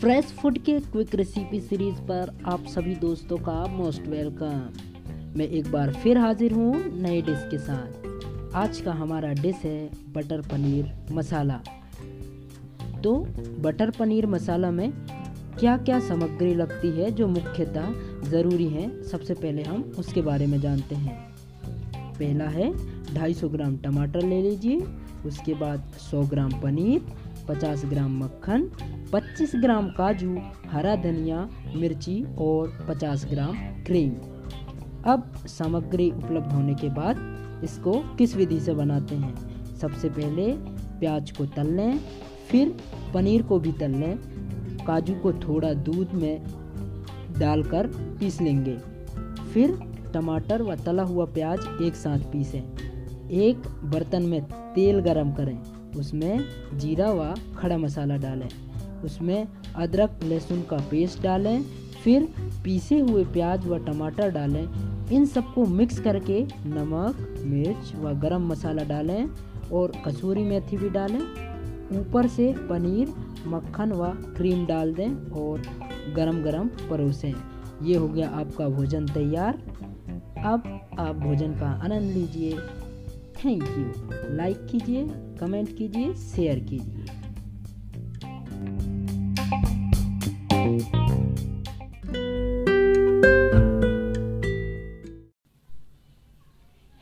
Fresh food के quick recipe series पर आप सभी दोस्तों का मोस्ट वेलकम मैं एक बार फिर हाजिर हूँ नए डिश के साथ। आज का हमारा डिश है बटर पनीर मसाला। तो बटर पनीर मसाला में क्या क्या सामग्री लगती है जो मुख्यतः ज़रूरी है, सबसे पहले हम उसके बारे में जानते हैं। पहला है 250 ग्राम टमाटर ले लीजिए, उसके बाद 100 ग्राम पनीर 50 ग्राम मक्खन 25 ग्राम काजू, हरा धनिया, मिर्ची और 50 ग्राम क्रीम। अब सामग्री उपलब्ध होने के बाद इसको किस विधि से बनाते हैं? सबसे पहले प्याज को तल लें, फिर पनीर को भी तल लें। काजू को थोड़ा दूध में डालकर पीस लेंगे। फिर टमाटर व तला हुआ प्याज एक साथ पीसें। एक बर्तन में तेल गरम करें। उसमें जीरा व खड़ा मसाला डालें। उसमें अदरक, लहसुन का पेस्ट डालें, फिर पीसे हुए प्याज व टमाटर डालें। इन सबको मिक्स करके नमक, मिर्च व गरम मसाला डालें और कसूरी मेथी भी डालें। ऊपर से पनीर, मक्खन व क्रीम डाल दें और गरम गरम परोसें। ये हो गया आपका भोजन तैयार। अब आप भोजन का आनंद लीजिए। Thank you. लाइक कीजिए, कमेंट कीजिए, शेयर कीजिए।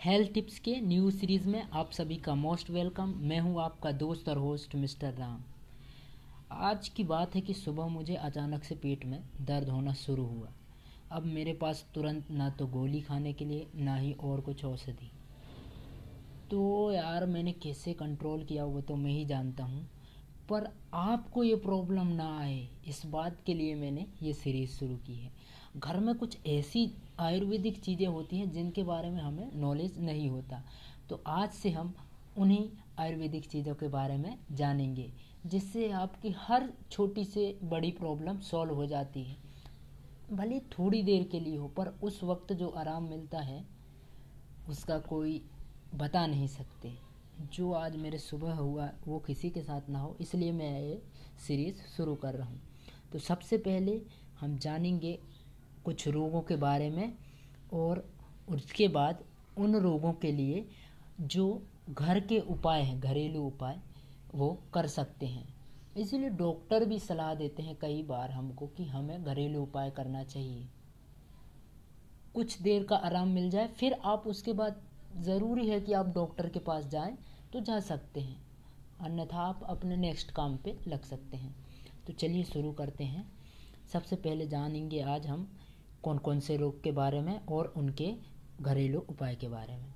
हेल्थ टिप्स के न्यू सीरीज़ में आप सभी का मोस्ट वेलकम। मैं हूँ आपका दोस्त और होस्ट मिस्टर राम। आज की बात है कि सुबह मुझे अचानक से पेट में दर्द होना शुरू हुआ। अब मेरे पास तुरंत ना तो गोली खाने के लिए, ना ही और कुछ औषधि। तो यार मैंने कैसे कंट्रोल किया वो तो मैं ही जानता हूँ। पर आपको ये प्रॉब्लम ना आए, इस बात के लिए मैंने ये सीरीज़ शुरू की है। घर में कुछ ऐसी आयुर्वेदिक चीज़ें होती हैं जिनके बारे में हमें नॉलेज नहीं होता। तो आज से हम उन्हीं आयुर्वेदिक चीज़ों के बारे में जानेंगे, जिससे आपकी हर छोटी से बड़ी प्रॉब्लम सॉल्व हो जाती है। भले थोड़ी देर के लिए हो, पर उस वक्त जो आराम मिलता है, उसका कोई बता नहीं सकते। जो आज मेरे सुबह हुआ, वो किसी के साथ ना हो, इसलिए मैं ये सीरीज़ शुरू कर रहा हूँ। तो सबसे पहले हम जानेंगे कुछ रोगों के बारे में और उसके बाद उन रोगों के लिए जो घर के उपाय हैं, घरेलू उपाय, वो कर सकते हैं। इसीलिए डॉक्टर भी सलाह देते हैं कई बार हमको कि हमें घरेलू उपाय करना चाहिए। कुछ देर का आराम मिल जाए, फिर आप उसके बाद ज़रूरी है कि आप डॉक्टर के पास जाएँ तो जा सकते हैं। अन्यथा आप अपने नेक्स्ट काम पे लग सकते हैं। तो चलिए शुरू करते हैं। सबसे पहले जानेंगे आज हम कौन कौन से रोग के बारे में और उनके घरेलू उपाय के बारे में।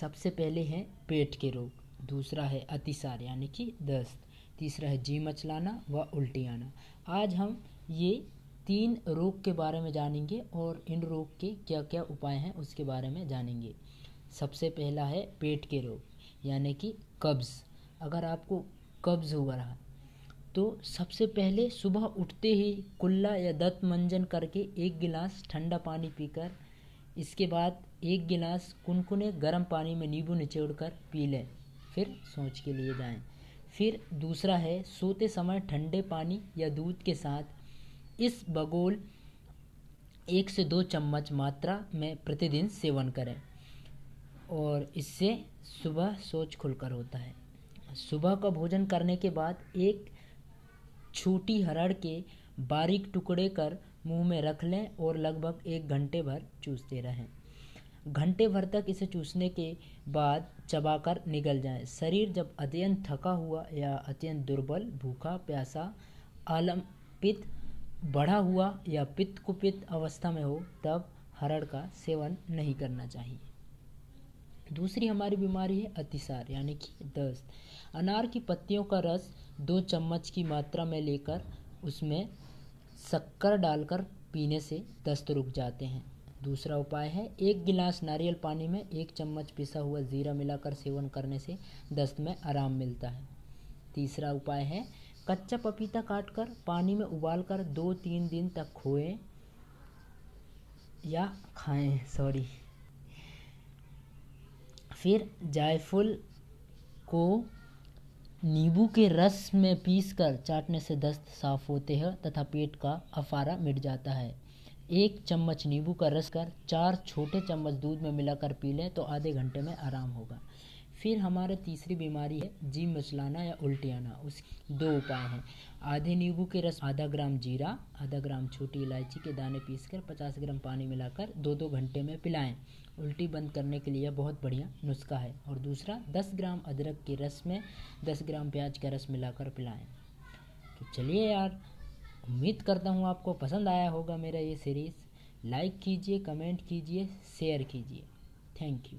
सबसे पहले है पेट के रोग, दूसरा है अतिसार यानी कि दस्त, तीसरा है जी मचलाना व उल्टी आना। आज हम ये तीन रोग के बारे में जानेंगे और इन रोग के क्या क्या उपाय हैं उसके बारे में जानेंगे। सबसे पहला है पेट के रोग, यानी कि कब्ज़। अगर आपको कब्ज़ हुआ रहा तो सबसे पहले सुबह उठते ही कुल्ला या दत्त मंजन करके एक गिलास ठंडा पानी पीकर, इसके बाद एक गिलास कुनकुने गर्म पानी में नींबू निचोड़ कर पी लें, फिर सोच के लिए जाएँ। फिर दूसरा है सोते समय ठंडे पानी या दूध के साथ इस बगोल एक से दो चम्मच मात्रा में प्रतिदिन सेवन करें और इससे सुबह सोच खुलकर होता है। सुबह का भोजन करने के बाद एक छोटी हरड़ के बारीक टुकड़े कर मुँह में रख लें और लगभग एक घंटे भर चूसते रहें। घंटे भर तक इसे चूसने के बाद चबाकर निगल जाए। शरीर जब अत्यंत थका हुआ या अत्यंत दुर्बल, भूखा, प्यासा आलम पित्त बढ़ा हुआ या पित्त कुपित अवस्था में हो, तब हरड़ का सेवन नहीं करना चाहिए। दूसरी हमारी बीमारी है अतिसार, यानी कि दस्त। अनार की पत्तियों का रस दो चम्मच की मात्रा में लेकर उसमें शक्कर डालकर पीने से दस्त रुक जाते हैं। दूसरा उपाय है, एक गिलास नारियल पानी में एक चम्मच पिसा हुआ ज़ीरा मिलाकर सेवन करने से दस्त में आराम मिलता है। तीसरा उपाय है कच्चा पपीता काटकर पानी में उबालकर दो तीन दिन तक खोएँ या खाएँ सॉरी फिर जायफल को नींबू के रस में पीसकर चाटने से दस्त साफ़ होते हैं तथा पेट का अफारा मिट जाता है। एक चम्मच नींबू का रस कर चार छोटे चम्मच दूध में मिलाकर पी लें तो आधे घंटे में आराम होगा। फिर हमारा तीसरी बीमारी है जी मचलाना या उल्टी आना उस दो उपाय हैं। आधे नींबू के रस, आधा ग्राम जीरा, आधा ग्राम छोटी इलायची के दाने पीसकर 50 ग्राम पानी मिलाकर दो दो घंटे में पिलाएँ। उल्टी बंद करने के लिए बहुत बढ़िया नुस्खा है। और दूसरा 10 ग्राम अदरक के रस में 10 ग्राम प्याज का रस मिलाकर पिलाएँ। तो चलिए यार, उम्मीद करता हूँ आपको पसंद आया होगा मेरा ये सीरीज़ लाइक कीजिए कमेंट कीजिए शेयर कीजिए। Thank you